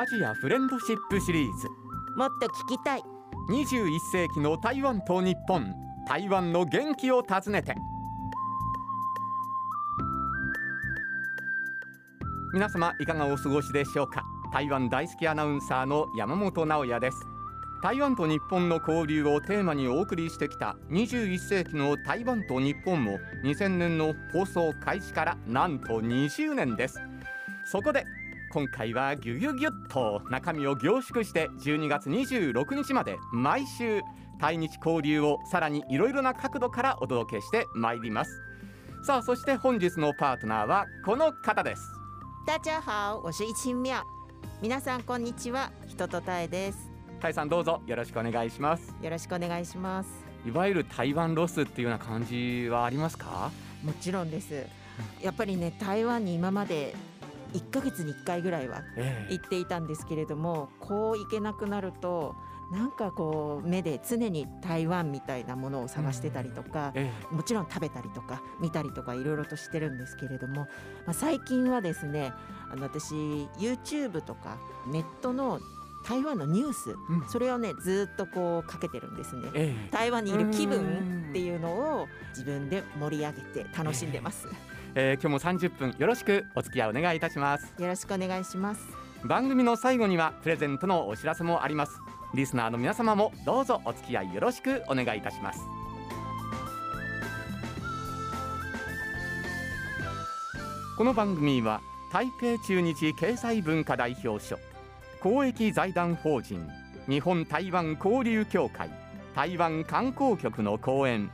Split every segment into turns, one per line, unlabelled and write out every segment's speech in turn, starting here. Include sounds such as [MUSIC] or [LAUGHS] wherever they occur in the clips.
アジアフレンドシップシリーズ。
もっと聞きたい。
21世紀の台湾と日本。台湾の元気を訪ねて。皆様いかがお過ごしでしょうか？台湾大好きアナウンサーの山本直也です。台湾と日本の交流をテーマにお送りしてきた21世紀の台湾と日本も2000年の放送開始からなんと20年です。そこで今回はギュギュギュッと中身を凝縮して12月26日まで毎週対日交流をさらにいろいろな角度からお届けしてまいります。さあそして本日のパートナーはこの方です。
大家好我是一清妙皆さんこんにちは。人とたえです。
タイさんどうぞよろしくお願いします。
よろしくお願いします。
いわゆる台湾ロスっていうような感じはありますか？
もちろんです。やっぱりね台湾に今まで1ヶ月に1回ぐらいは
ええ。
行っていたんですけれどもこう行けなくなるとなんかこう目で常に台湾みたいなものを探してたりとか、
え
もちろん食べたりとか見たりとかいろいろとしてるんですけれども、まあ、最近はですねあの私 YouTube とかネットの台湾のニュース、
うん。
それをねずっとこうかけてるんですね。
ええ。
台湾にいる気
うん
分っていうのを自分で盛り上げて楽しんでます。
えー今日も30分よろしくお付き合いお願いいたします。
よろしくお願いします。
番組の最後にはプレゼントのお知らせもあります。リスナーの皆様もどうぞお付き合いよろしくお願いいたします。この番組は台北中日経済文化代表所公益財団法人日本台湾交流協会台湾観光局の講演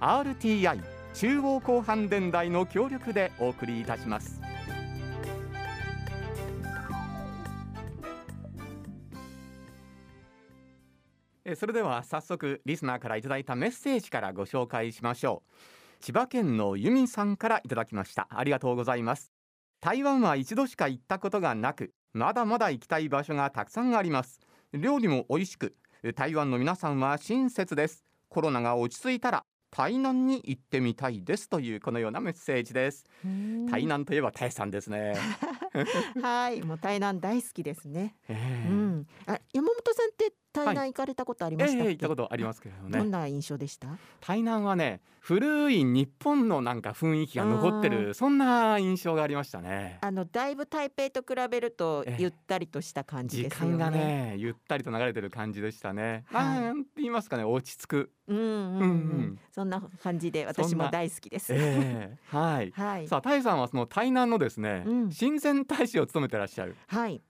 RTI 中央広範電台の協力でお送りいたします。えそれでは早速リスナーからいただいたメッセージからご紹介しましょう。千葉県の由美さんからいただきました。ありがとうございます。台湾は一度しか行ったことがなくまだまだ行きたい場所がたくさんあります。料理も美味しく台湾の皆さんは親切です。コロナが落ち着いたら台南に行ってみたいですというこのようなメッセージです。台南といえば台さんですね、[LAUGHS]
はい、もう台南大好きですね。
えー
うん、あ、山本さんって台南行かれたことありましたっけ、
えー行ったことありますけれどね。
どんな印象でした？
台南はね古い日本のなんか雰囲気が残って
う
るそんな印象がありましたね。
あのだいぶ台北と比べると
ええ。
ゆったりとした感じ
時
ですよね。
間がねゆったりと流れてる感じでしたね、
はい。
なんて言いますかね落ち着く、
うんうんうん、そんな感じで私も大好きです。
ええはい。
はい。
さあタイさんはその台南のですね、
うん。
親善大使を務めてらっしゃる。
はい。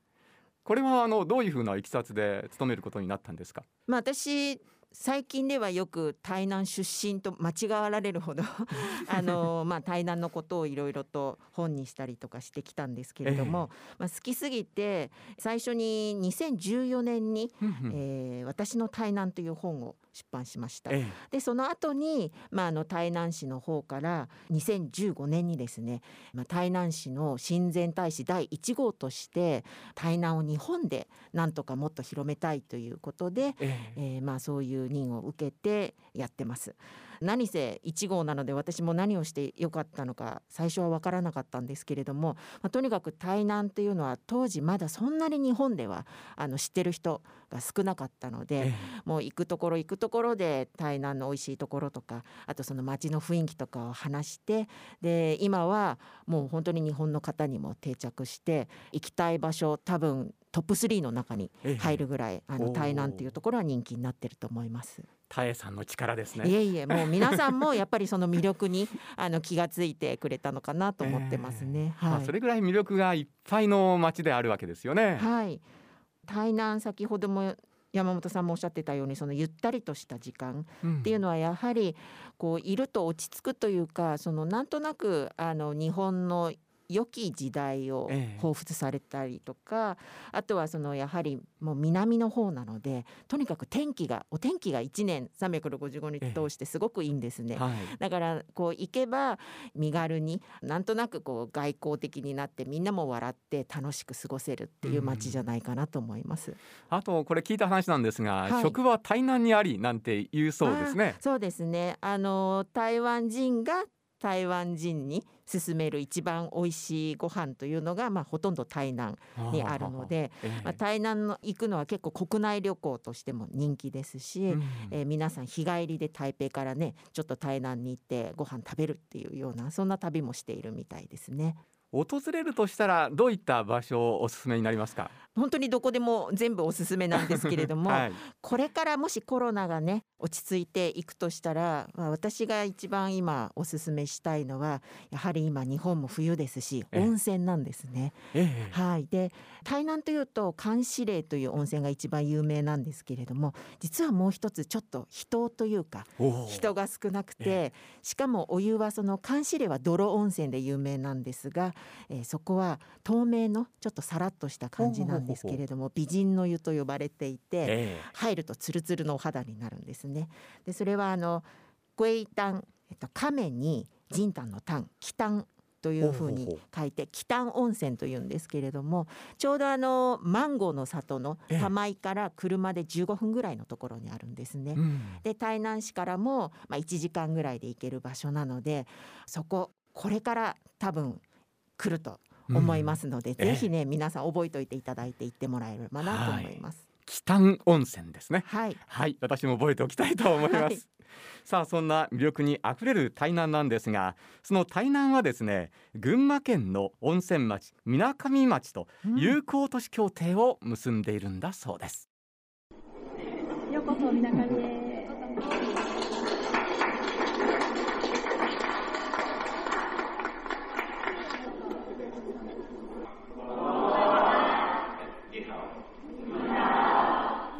これはあのどういうふうないきさつで務めることになったんですか？
まあ私最近ではよく台南出身と間違われるほど [LAUGHS] あのまあ台南のことをいろいろと本にしたりとかしてきたんですけれども、まあ好きすぎて最初に2014年に、えー私の台南という本を出版しました。
え
でその後にまああの台南市の方から2015年にですね、まあ、台南市の親善大使第1号として台南を日本でなんとかもっと広めたいということで、
えええ
えーまあそういう任を受けてやってます。何せ1号なので私も何をしてよかったのか最初は分からなかったんですけれども、まあ、とにかく台南というのは当時まだそんなに日本ではあの知ってる人が少なかったので、
え
もう行くところ行くところで台南の美味しいところとかあとその街の雰囲気とかを話してで今はもう本当に日本の方にも定着して行きたい場所多分トップ3の中に
ええ。
入るぐらいあの
おー。
台南っていうところは人気になってると思います。
タエさんの力です
い
ね
えいえもう皆さんも [LAUGHS] やっぱりその魅力にあの気がついてくれたのかなと思ってますね。
まあ、
はい。
それぐらい魅力がいっぱいの街であるわけですよね、
はい、台南先ほども山本さんもおっしゃってたようにそのゆったりとした時間
うん。
っていうのはやはりこういると落ち着くというかそのなんとなくあの日本の良き時代を
ええ
彷彿されたりとか、あとはそのやはりもう南の方なのでとにかく天気がお天気が1年365日通してすごくいいんですね。
はい
だからこう行けば身軽になんとなくこう外交的になってみんなも笑って楽しく過ごせるっていう街じゃないかなと思います。
あとこれ聞いた話なんですが、
はい
職は台南にありなんて言うそうですね。
そうですね。あの台湾人が台湾人に勧める一番美味しいご飯というのが、まあ、ほとんど台南にあるので、まあ、台南の行くのは結構国内旅行としても人気ですし、うん、えー、皆さん日帰りで台北からねちょっと台南に行ってご飯食べるっていうようなそんな旅もしているみたいですね。
訪れるとしたらどういった場所をおすすめになりますか？
本当にどこでも全部おすすめなんですけれども、[LAUGHS] はい、これからもしコロナがね落ち着いていくとしたら、まあ、私が一番今おすすめしたいのはやはり今日本も冬ですし温泉なんですね。ええ、はい、で台南というと監視霊という温泉が一番有名なんですけれども実はもう一つちょっと人というか人が少なくて、え、しかもお湯はその監視霊は泥温泉で有名なんですが、えー、そこは透明のちょっとさらっとした感じなんです。けれども美人の湯と呼ばれていて、入るとツルツルのお肌になるんですね。でそれはあのグエイタン、えっと、亀に仁丹の丹気丹というふうに書いて喜丹温泉というんですけれどもちょうどあのマンゴーの里の玉井から車で15分ぐらいのところにあるんですね。で台南市からもまあ1時間ぐらいで行ける場所なのでそここれから多分来ると思いますので、うん、ぜひね皆さん覚えておいていただいて行ってもらえればなと思います。
北温泉ですね。
はい、
はい、私も覚えておきたいと思います。はい、[LAUGHS] さあそんな魅力にあふれる台南なんですがその台南はですね群馬県の温泉町みなかみ町と友好都市協定を結んでいるんだそうです、
うん、ようこそみなかみへ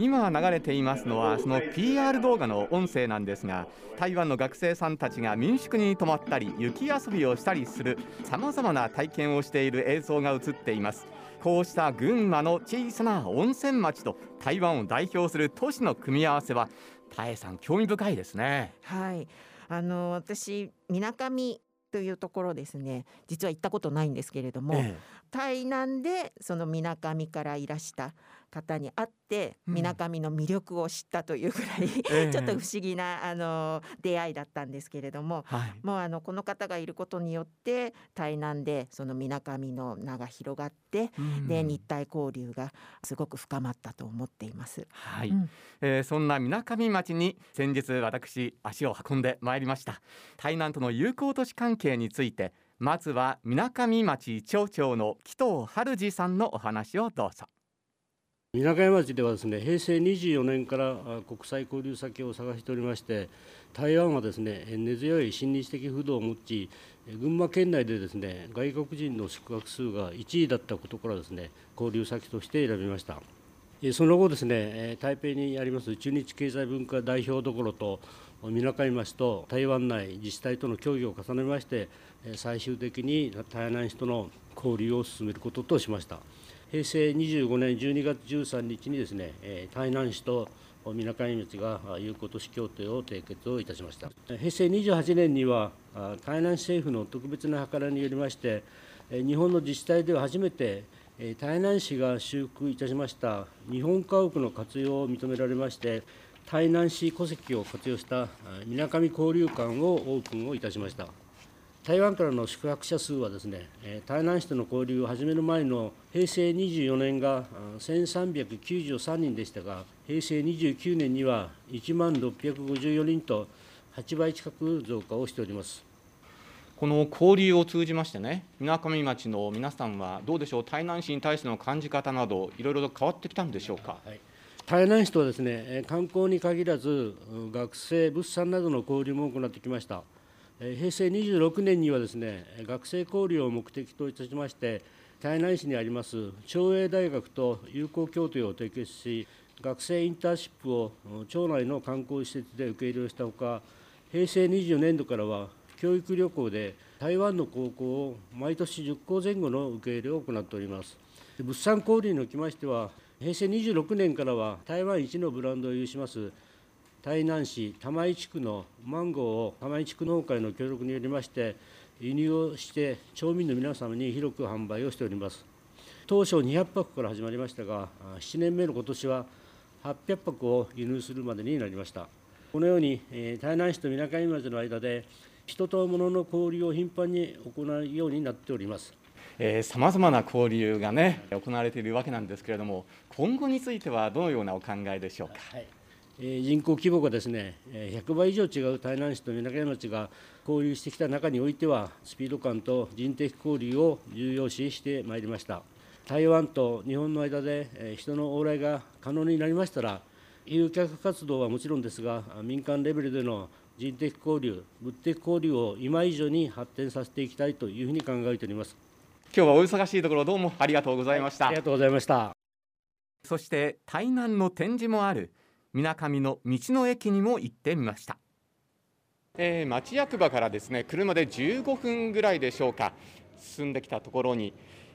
今流れていますのはその PR 動画の音声なんですが台湾の学生さんたちが民宿に泊まったり雪遊びをしたりするさまざまな体験をしている映像が映っています。こうした群馬の小さな温泉町と台湾を代表する都市の組み合わせは田江さん興味深いですね。
はい。あの私みなかみというところですね。実は行ったことないんですけれども、ええ、台南でそのみなかみからいらした方に会ってみなかみの魅力を知ったというぐらい、うん、[LAUGHS] ちょっと不思議なあの出会いだったんですけれども、はい、もうあのこの方がいることによって台南でそのみなかみの名が広がって、うん、で日体交流がすごく深まったと思っています。
はい、うん、えー、そんなみなかみ町に先日私足を運んでまいりました。台南との友好都市関係についてまずはみなかみ町町長の紀藤春二さんのお話をどうぞ。
みなかみ町ではですね平成24年から国際交流先を探しておりまして台湾はですね根強い親日的風土を持ち群馬県内でですね外国人の宿泊数が1位だったことからですね交流先として選びました。その後ですね台北にあります中日経済文化代表どころとみなかみ町と台湾内自治体との協議を重ねまして最終的に台南市との交流を進めることとしました。平成25年12月13日にですね、台南市とみなかみ町が友好都市協定を締結をいたしました。平成28年には、台南市政府の特別な計らいによりまして、日本の自治体では初めて、台南市が修復いたしました日本家屋の活用を認められまして、台南市戸籍を活用したみなかみ交流館をオープンをいたしました。台湾からの宿泊者数はですね、台南市との交流を始める前の平成24年が1393人でしたが、平成29年には1万654人と8倍近く増加をしております。
この交流を通じましてね、みなかみ町の皆さんはどうでしょう、台南市に対しての感じ方など、いろいろと変わってきたんでしょうか？はい
台南市とはですね、観光に限らず、学生、物産などの交流も行ってきました。平成26年にはですね学生交流を目的といたしまして台南市にあります長英大学と友好協定を締結し学生インターンシップを町内の観光施設で受け入れをしたほか平成24年度からは教育旅行で台湾の高校を毎年10校前後の受け入れを行っております。物産交流におきましては平成26年からは台湾一のブランドを有します台南市玉井地区のマンゴーを玉井地区農会の協力によりまして輸入をして町民の皆様に広く販売をしております当初200泊から始まりましたが7年目の今年は800泊を輸入するまでになりましたこのように台南市とみなかみ町の間で人と物の交流を頻繁に行うようになっております。
さまざまな交流がね行われているわけなんですけれども今後についてはどのようなお考えでしょうか？
はいえー人口規模がですねえー100倍以上違う台南市と南町が交流してきた中においてはスピード感と人的交流を重要視してまいりました。台湾と日本の間でえー人の往来が可能になりましたら誘客活動はもちろんですが民間レベルでの人的交流物的交流を今以上に発展させていきたいというふうに考えております。
今日はお忙しいところどうもありがとうございました。
ありがとうございました。
そして台南の展示もある水上の道の駅にも行ってみました、えー町役場からですね車で15分ぐらいでしょうか。進んできたところに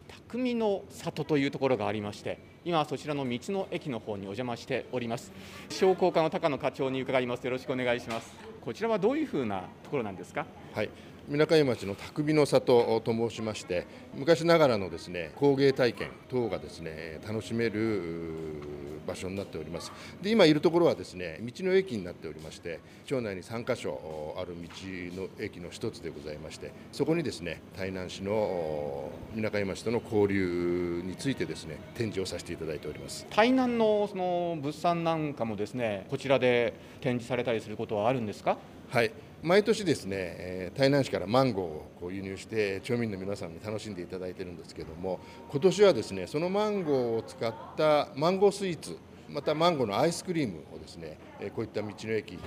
匠の里というところがありまして今そちらの道の駅の方にお邪魔しております。商工課の高野課長に伺います。よろしくお願いします。こちらはどういうふうなところなんですか？
はい、みなかみ町の匠の里と申しまして昔ながらのですね工芸体験等がですね楽しめる場所になっております。で今いるところはですね道の駅になっておりまして町内に3カ所おある道の駅の一つでございましてそこにですね台南市のおみなかみ町との交流についてですね展示をさせていただいております。
台南のその物産なんかもですねこちらで展示されたりすることはあるんですか？
はい、毎年ですね、えー台南市からマンゴーをこう輸入して町民の皆さんに楽しんでいただいているんですけども今年はですねそのマンゴーを使ったマンゴースイーツまたマンゴーのアイスクリームをですねえーこういった道の駅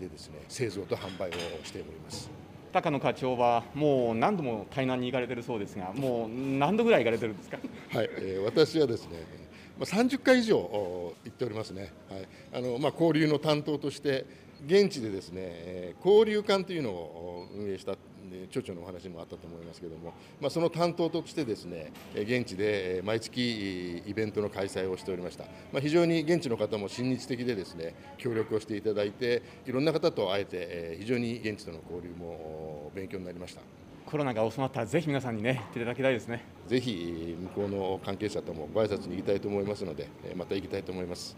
でですね製造と販売をしております。
高野課長はもう何度も台南に行かれてるそうですがもう何度ぐらい行かれてるんですか？
はい、えー私はですねまあ30回以上お行っておりますね、はい。あのまあ、交流の担当として現地でですねえー交流館というのをお運営したえー町長のお話もあったと思いますけれども、まあ、その担当としてですねえー現地でえー毎月イベントの開催をしておりました、まあ、非常に現地の方も親日的でですね協力をしていただいていろんな方と会えてえー非常に現地との交流もお勉強になりました。
コロナが収まったらぜひ皆さんにね行っていただきたいですね。
ぜひ向こうの関係者ともご挨拶に行きたいと思いますのでえーまた行きたいと思います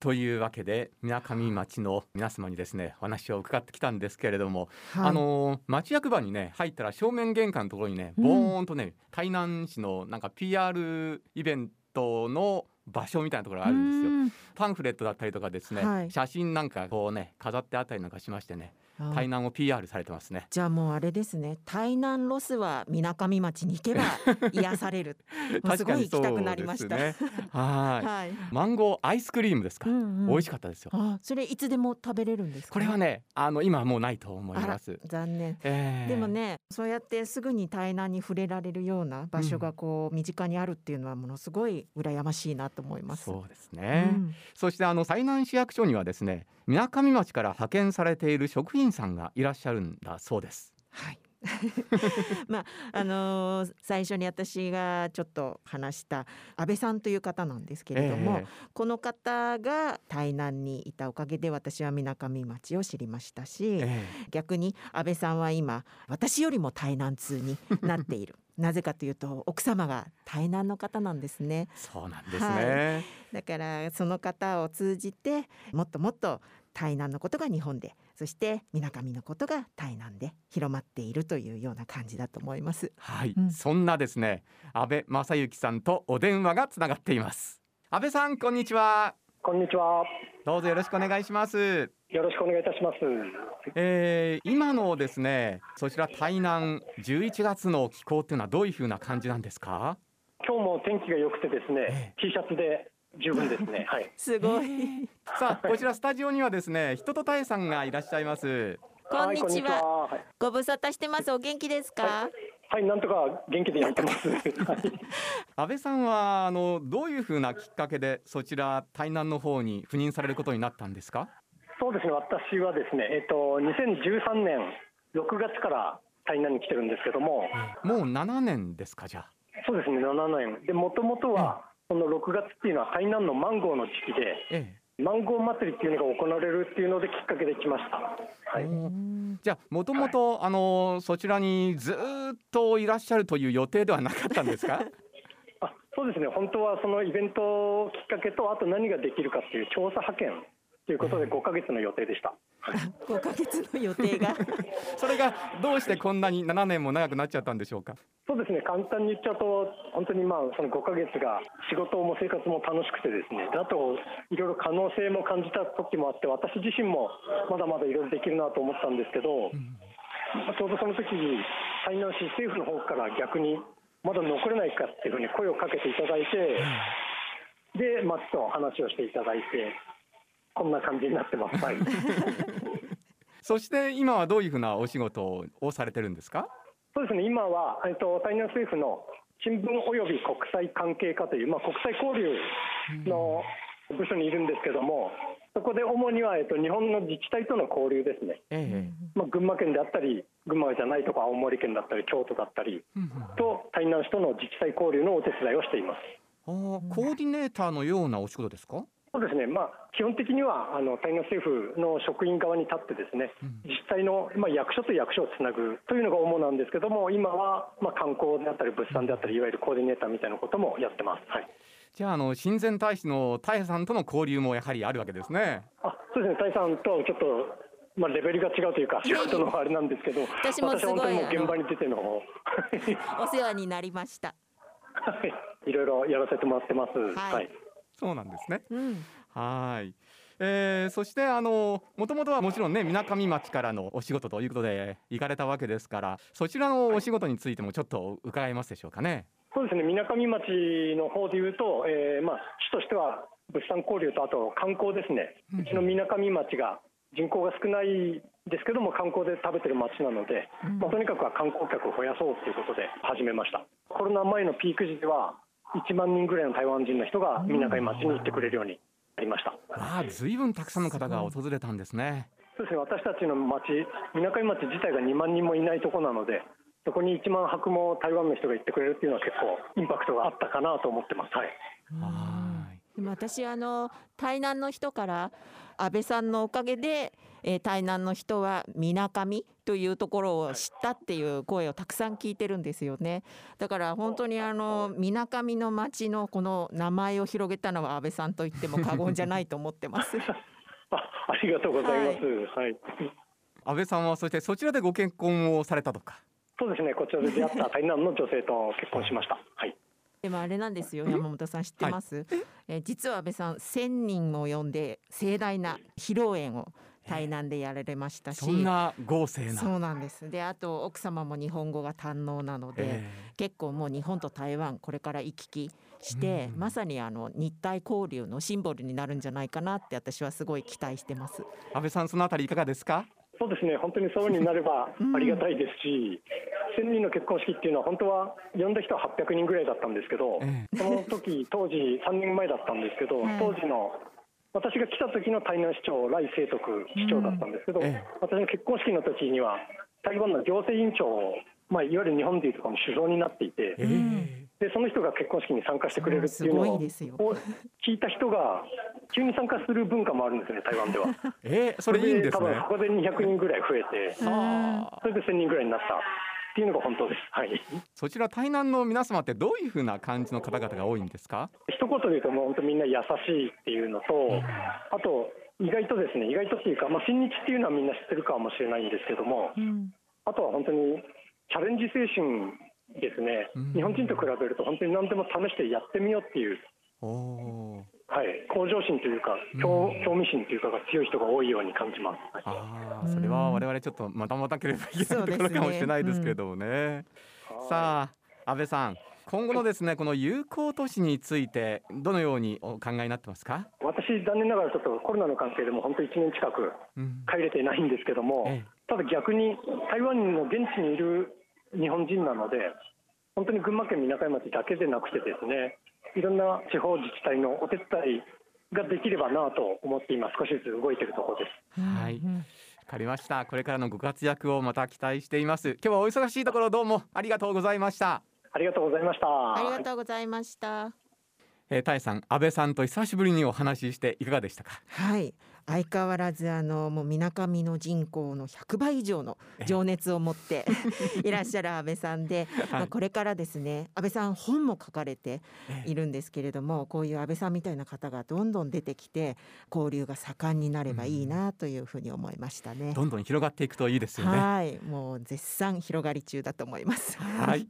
というわけで水上町の皆様にですねお話を伺ってきたんですけれども、
はい。
あの町役場にね入ったら正面玄関のところにね
うん。
ボーンとね、台南市のなんか PR イベントの場所みたいなところがあるんですよ。
うん。
パンフレットだったりとかですね、
はい。
写真なんかこうね飾ってあったりなんかしましてね。
あ
台南を PR されてますね。
じゃあもうあれですね。台南ロスはみなかみ町に行けば [LAUGHS] 癒される。すごい行きたくなりました、
ね。はい。
はい、
マンゴーアイスクリームですか、
うんうん。
美味しかったですよ。
あそれいつでも食べれるんですか？
これはねあの今はもうないと思います。
残念。
えー
でもねそうやってすぐに台南に触れられるような場所がこう身近にあるっていうのはものすごい羨ましいなと思います。
そうですね、
うん。
そしてあの台南市役所にはですね水上町から派遣されている職員さんがいらっしゃるんだそうです。
はい。[LAUGHS] まああのー最初に私がちょっと話した安倍さんという方なんですけれども、
え
この方が台南にいたおかげで私は水上町を知りましたし、
ええ。
逆に安倍さんは今私よりも台南通になっている。[LAUGHS] なぜかというと奥様が台南の方なんですね。
そうなんですね、
だからその方を通じてもっともっと台南のことが日本でそして水上のことが台南で広まっているというような感じだと思います。
はい、
うん。
そんなですね安倍正幸さんとお電話がつながっています。安倍さんこんにちは。
こんにちは。
どうぞよろしくお願いします。
よろしくお願いいたします。
えー今のですねそちら台南11月の気候っていうのはどういう風な感じなんですか？
今日も天気が良くてです
え
ね、T シャツで十分ですね。はい。[LAUGHS]
すごい、
さあこちらスタジオにはですね人とたえさんがいらっしゃいます
こんにちは
はいはい。
ご無沙汰してますお元気ですか、
はい、なんとか元気でやってます。[LAUGHS] はい。
安倍さんはあのどういう風なきっかけでそちら台南の方に赴任されることになったんですか？
そうですね。私はですね、えっと2013年6月から台南に来てるんですけども、
もう7年ですかじゃあ
そうですね。7年で、もともとはこの6月っていうのは台南のマンゴーの時期で。
え
マンゴー祭りっていうのが行われるっていうのできっかけで来ました。は
え、
い。
じゃあもともとあのそちらにずーっといらっしゃるという予定ではなかったんですか？[LAUGHS]
あそうですね、本当はそのイベントをきっかけと、あと何ができるかっていう調査派遣ということで5ヶ月の予定でした。[LAUGHS]
5ヶ月の予定が。[LAUGHS]
それがどうしてこんなに7年も長くなっちゃったんでしょうか？
そうですね、簡単に言っちゃうと、本当にまあその5ヶ月が仕事も生活も楽しくてですね、であと、いろいろ可能性も感じた時もあって、私自身もまだまだいろいろできるなと思ったんですけど、まあちょうどその時に、台南市政府の方から逆に、まだ残れないかっていうふうに声をかけていただいて、で、町と話をしていただいて、こんな感じになってます。はい。[LAUGHS]
そして今はどういうふうなお仕事をされてるんですか？
そうですね、今は、えっと、台南政府の新聞および国際関係課という、まあ、国際交流の部署にいるんですけども、そこで主には、えっと、日本の自治体との交流ですね、
え
まあ、群馬県であったり、群馬じゃないとか、青森県だったり、京都だったりと、台南市との自治体交流のお手伝いをしています。
あーコーディネーターのようなお仕事ですか？
そうですね、まあ、基本的にはあの台南政府の職員側に立ってですね、自治体の、まあ、役所と役所をつなぐというのが主なんですけども、今は、まあ、観光であったり物産であったり、いわゆるコーディネーターみたいなこともやってます。はい。
じゃああの親善大使の大さんとの交流もやはりあるわけですね。
あそうですね、タイさんとちょっと、まあ、レベルが違うというか、仕事のあれなんですけど、
私もすごい
は本当にもう
あの
現場に出ての、
お世話になりました。
はい。いろいろやらせてもらってます。
はい。
はい
そうなんですね。
うん、
はい。えーそしてあのもともとはもちろんねみなかみ町からのお仕事ということで行かれたわけですからそちらのお仕事についてもちょっと伺えますでしょうかね。
そうですね、みなかみ町の方でいうと、えーまあ、市としては物産交流とあと観光ですね、うちのみなかみ町が人口が少ないですけども、観光で食べてる町なので、まあ、とにかくは観光客を増やそうということで始めました。コロナ前のピーク時では、1万人ぐらいの台湾人の人がみなかみ町に行ってくれるようになりました。
ああ随分たくさんの方が訪れたんですね
そうですね、私たちの町、みなかみ町自体が2万人もいないところなので、そこに1万泊も台湾の人が行ってくれるっていうのは結構インパクトがあったかなと思ってます。はい
私あの台南の人から安倍さんのおかげで、えー台南の人はみなかみというところを知ったっていう声をたくさん聞いてるんですよねだから本当にあのみなかみの町のこの名前を広げたのは安倍さんと言っても過言じゃないと思ってます [LAUGHS]
あありがとうございます。はい。
安倍さんはそしてそちらでご結婚をされたとか
そうですね、こちらで出会った台南の女性と結婚しました。はい。
でもあれなんですよ山本さん知ってます、え？ー実は安倍さん1,000人を呼んで盛大な披露宴を台南でやられましたし、
そんな豪勢な。
そうなんです。であと奥様も日本語が堪能なので、
え
結構もう日本と台湾これから行き来して、まさにあの日台交流のシンボルになるんじゃないかなって私はすごい期待してます。
え安倍さんそのあたりいかがですか？
そうですね、本当にそうになればありがたいですし、1000人の結婚式っていうのは、本当は呼んだ人は800人ぐらいだったんですけど、
え
その時当時、3年前だったんですけど、当時の私が来た時の台南市長、来清徳市長だったんですけど、
ええ。
私の結婚式の時には、台湾の行政委員長を、まあ、いわゆる日本でいうとこの首相になっていて、
ええ
でその人が結婚式に参加してくれるっていう
す
のを
ごいですよ
を聞いた人が急に参加する文化もあるんですね、台湾では。[LAUGHS]
ええそれいいんです
多分こで200人ぐらい増えて、
はあ
それで1000人ぐらいになったっていうのが本当です。はい。
そちら台南の皆様ってどういうふうな感じの方々が多いんですか？
一言で言うともう本当みんな優しいっていうのと、あと意外とですね、意外とっていうか、まあ親日っていうのはみんな知ってるかもしれないんですけども、あとは本当にチャレンジ精神ですね。日本人と比べると本当に何でも試してやってみようっていう。はい、向上心というか、興興味心というかが強い人が多いように感じます。はい
ああそれは我々ちょっと学ばなければいけないところかもしれないですけれどもね。さあ安倍さん今後のですねこの友好都市についてどのようにお考えになってますか？
私、残念ながらちょっとコロナの関係でも本当1年近く
うん。
帰れていないんですけども、
ええ。
ただ逆に台湾の現地にいる日本人なので、本当に群馬県みなかみ町だけでなくてですね、いろんな地方自治体のお手伝いができればなと思って今少しずつ動いているところです。
はい。わかりました。これからのご活躍をまた期待しています。今日はお忙しいところどうもありがとうございました。
ありがとうございました。
ありがとうございました。
えー、タイさん安倍さんと久しぶりにお話ししていかがでしたか？
はい、相変わらずあのもうみなかみの人口の100倍以上の情熱を持って [LAUGHS] いらっしゃる安倍さんで、まあ、これからですね安倍さん本も書かれているんですけれどもこういう安倍さんみたいな方がどんどん出てきて交流が盛んになればいいなというふうに思いましたね。
どんどん広がっていくといいですよね。
はい、もう絶賛広がり中だと思います。
はい。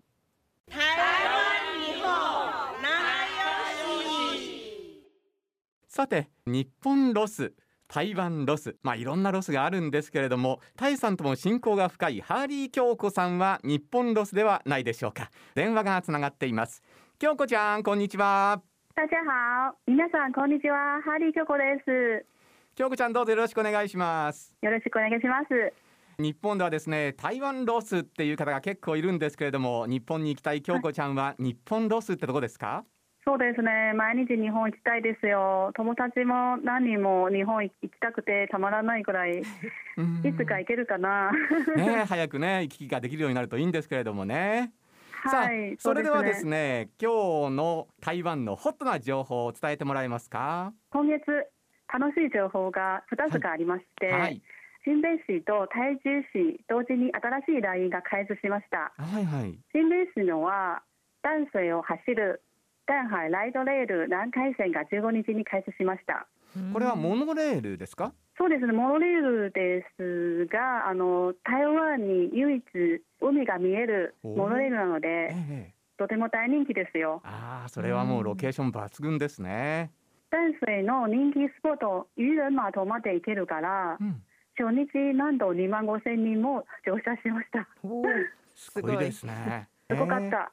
さて日本ロス台湾ロス。まあいろんなロスがあるんですけれどもタイさんとも親交が深いハーリー京子さんは日本ロスではないでしょうか。電話がつながっています。京子ちゃんこんにちは。
大家好，皆さんこんにちは、ハリー京子です。
京子ちゃんどうぞよろしくお願いします。
よろしくお願いします。
日本ではですね台湾ロスっていう方が結構いるんですけれども日本に行きたい京子ちゃんは日本ロスってとこですか、
そうですね、毎日日本行きたいですよ。友達も何人も日本行きたくてたまらないくらい、い
うん
つか行けるかな。
ね早くね行き来ができるようになるといいんですけれどもねさあ
はい、
それではです
ね。
ね今日の台湾のホットな情報を伝えてもらえますか？
今月楽しい情報が2つがありまして、
はい
新北市と台中市同時に新しいラインが開通しました。
はいはい
新北市のは淡水を走る淡海ライドレール南海線が15日に開通しました。
これはモノレールですか？
そうですね、モノレールですが、あの台湾に唯一海が見えるモノレールなの
え
で、
え
とても大人気ですよ。
ああそれはもうロケーション抜群ですね。
淡水の人気スポット、渔人码頭まで行けるから
う、ん。
初日なんと2万5千人も乗車しました。
すごいですね。[LAUGHS]
すごかっ
ええ
た。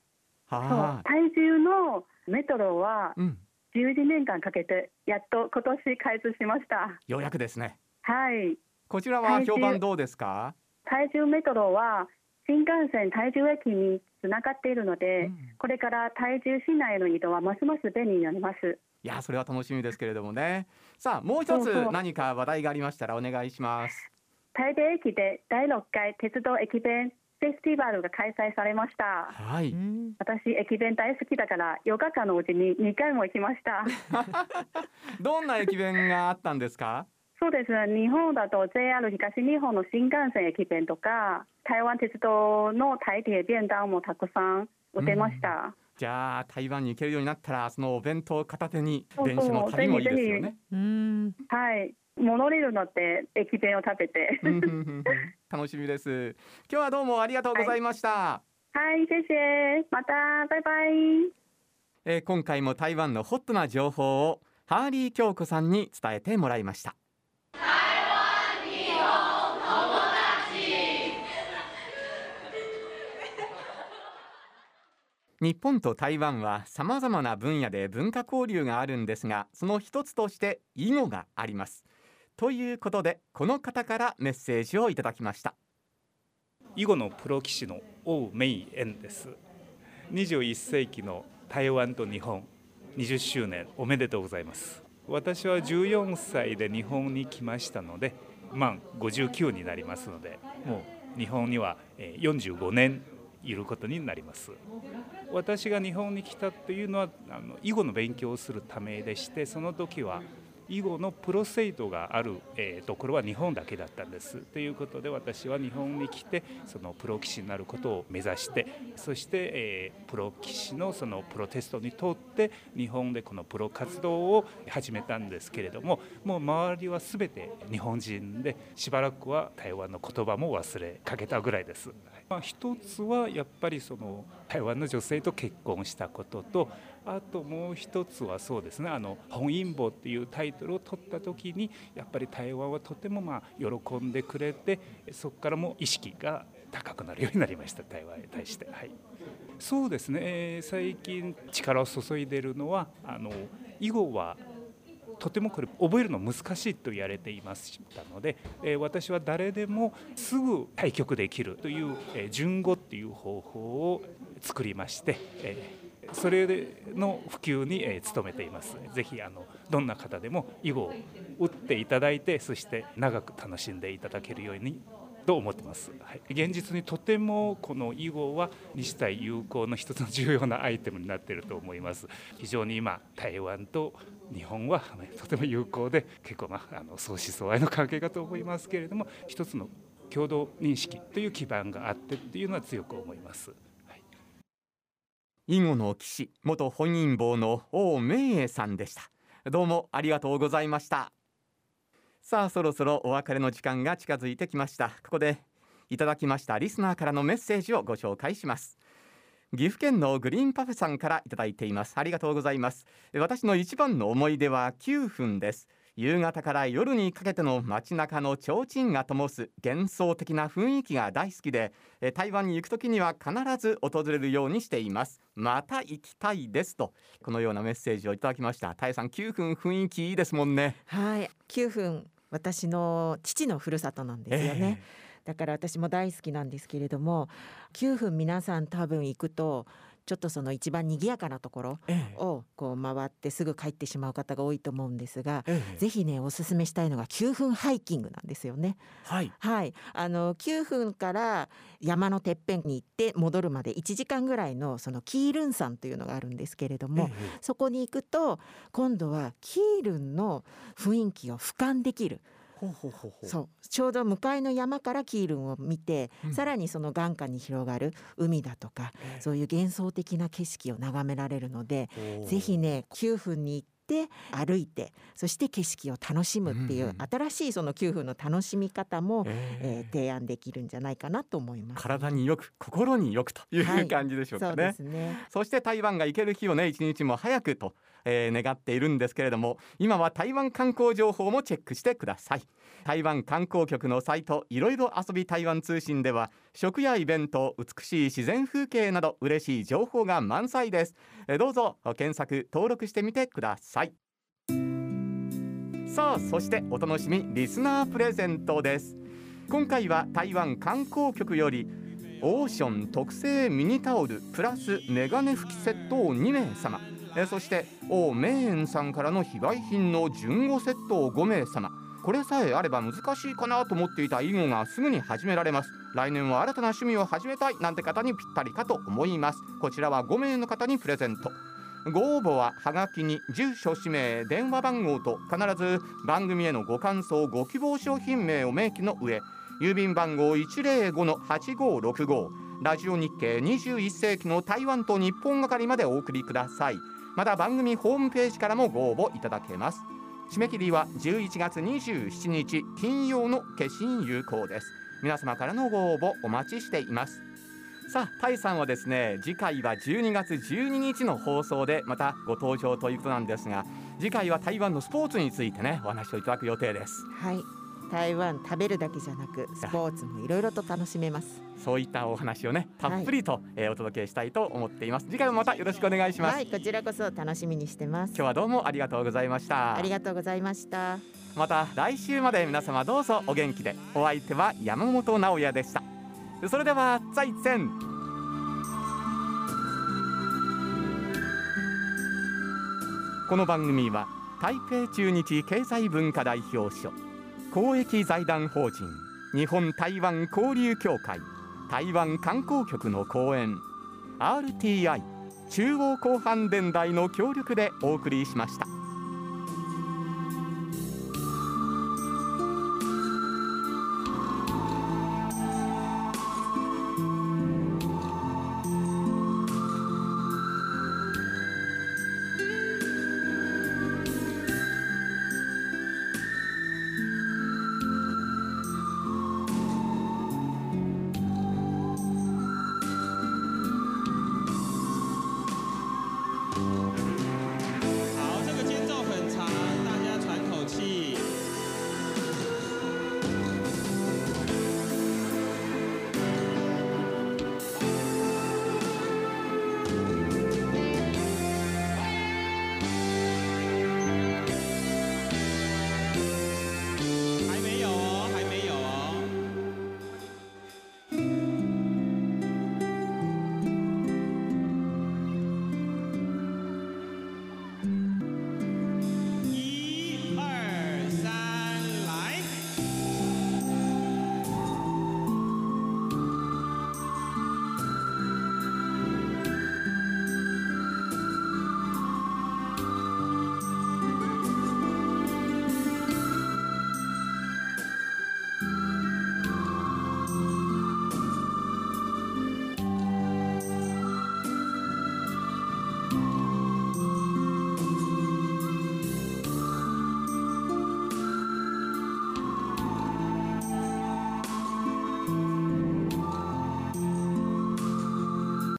そう。
は、
台中のメトロは
いうん。
12年間かけてやっと今年開通しました。
ようやくですね。
はい。
こちらは評判どうですか？
台中メトロは新幹線台中駅につながっているので、
うん。
これから台中市内の移動はますます便利になります。
いやそれは楽しみですけれどもね。さあもう一つ何か話題がありましたらお願いします。
台北駅で第6回鉄道駅弁フェスティバルが開催されました。
はい
うん
私駅弁大好きだから4日間のうちに2回も行きました。[LAUGHS]
どんな駅弁があったんですか？
そうですね。日本だと JR 東日本の新幹線駅弁とか台湾鉄道の台铁便当もたくさん売ってました。
じゃあ台湾に行けるようになったらそのお弁当片手に
そうそう
電車の旅もいいですよね。
うん
はい。モノレール乗って駅弁を食べて。
楽しみです。今日はどうもありがとうございました。
はい、谢谢。また、バイバイ。
えー今回も台湾のホットな情報をハーリー京子さんに伝えてもらいました。日本と台湾はさまざまな分野で文化交流があるんですがその一つとして囲碁があります。ということでこの方からメッセージをいただきました。
囲碁のプロ棋士の王明燕です。21世紀の台湾と日本20周年おめでとうございます。私は14歳で日本に来ましたので満59になりますのでもう日本には45年いることになります。私が日本に来たというのはあの囲碁の勉強をするためでしてその時は囲碁のプロ生徒がある、えーところは日本だけだったんですということで私は日本に来てそのプロ棋士になることを目指してそして、えープロ棋士のそのプロテストに通って日本でこのプロ活動を始めたんですけれどももう周りは全て日本人でしばらくは台湾の言葉も忘れかけたぐらいです。まあ、一つはやっぱりその台湾の女性と結婚したこととあともう一つはそうですね。あの本因坊っていうタイトルを取った時にやっぱり台湾はとてもまあ喜んでくれてそこからも意識が高くなるようになりました。台湾に対して。はい。そうですね、えー最近力を注いでるのはあの囲碁はとてもこれ覚えるの難しいと言われていましたので、え私は誰でもすぐ対局できるという、えー順語っていう方法を作りまして、えそれの普及に、え努めています。ぜひあのどんな方でも囲碁を打っていただいてそして長く楽しんでいただけるようにと思ってます、はい、現実にとてもこの囲碁は日台友好の一つの重要なアイテムになっていると思います非常に今台湾と日本は [LAUGHS] とても友好で結構なあの相思相愛の関係かと思いますけれども一つの共同認識という基盤があってっていうのは強く思います。
囲碁の棋士元本因坊の王明英さんでした。どうもありがとうございました。さあそろそろお別れの時間が近づいてきました。ここでいただきましたリスナーからのメッセージをご紹介します。岐阜県のグリーンパフェさんからいただいています。ありがとうございます。私の一番の思い出は9分です。夕方から夜にかけての街中の提灯が灯す幻想的な雰囲気が大好きで台湾に行く時には必ず訪れるようにしています。また行きたいですとこのようなメッセージをいただきました。タイさん9分雰囲気いいですもんね。
はい。9分私の父のふるさとなんですよね、えー、だから私も大好きなんですけれども9分皆さん多分行くとちょっとその一番賑やかなところをこう回ってすぐ帰ってしまう方が多いと思うんですが、ええ、ぜひねおすすめしたいのが9分ハイキングなんですよね。
はい、
はい、あの9分から山のてっぺんに行って戻るまで1時間ぐらいのそのキールン山というのがあるんですけれども、え、そこに行くと今度はキールンの雰囲気を俯瞰できる。そう。ちょうど向かいの山からキールンを見て、うん、さらにその眼下に広がる海だとか、えー、そういう幻想的な景色を眺められるのでぜひね9分に行って歩いてそして景色を楽しむっていう、うん、新しいその9分の楽しみ方も、えー、えー、提案できるんじゃないかなと思います。
体によく心によくという感じでしょうかね。はい、そね。そして台湾が行ける日をね一日も早くとえー、願っているんですけれども今は台湾観光情報もチェックしてください。台湾観光局のサイトいろいろ遊び台湾通信では食やイベント美しい自然風景など嬉しい情報が満載です、え、どうぞ検索登録してみてください。さあそしてお楽しみリスナープレゼントです。今回は台湾観光局よりオーション特製ミニタオルプラスメガネ拭きセットを2名様。えそして王明園さんからの被害品の順語セットを5名様。これさえあれば難しいかなと思っていた囲碁がすぐに始められます。来年は新たな趣味を始めたいなんて方にぴったりかと思います。こちらは5名の方にプレゼント。ご応募ははがきに住所氏名電話番号と必ず番組へのご感想ご希望商品名を明記の上郵便番号105-8565ラジオ日経21世紀の台湾と日本係までお送りください。また番組ホームページからもご応募いただけます。締め切りは11月27日金曜の決心有効です。皆様からのご応募お待ちしています。さあタイさんはですね次回は12月12日の放送でまたご登場ということなんですが次回は台湾のスポーツについてねお話をいただく予定です。
はい。台湾食べるだけじゃなくスポーツもいろいろと楽しめます。
そういったお話をねたっぷりと、はい、えー、お届けしたいと思っています。次回もまたよろしくお願いします。
はいこちらこそ楽しみにしてます。
今日はどうもありがとうございました。
ありがとうございました。
また来週まで皆様どうぞお元気で。お相手は山本直也でした。それでは再戦。この番組は台北中日経済文化代表所公益財団法人日本台湾交流協会台湾観光局の公演 RTI 中央広範電台の協力でお送りしました。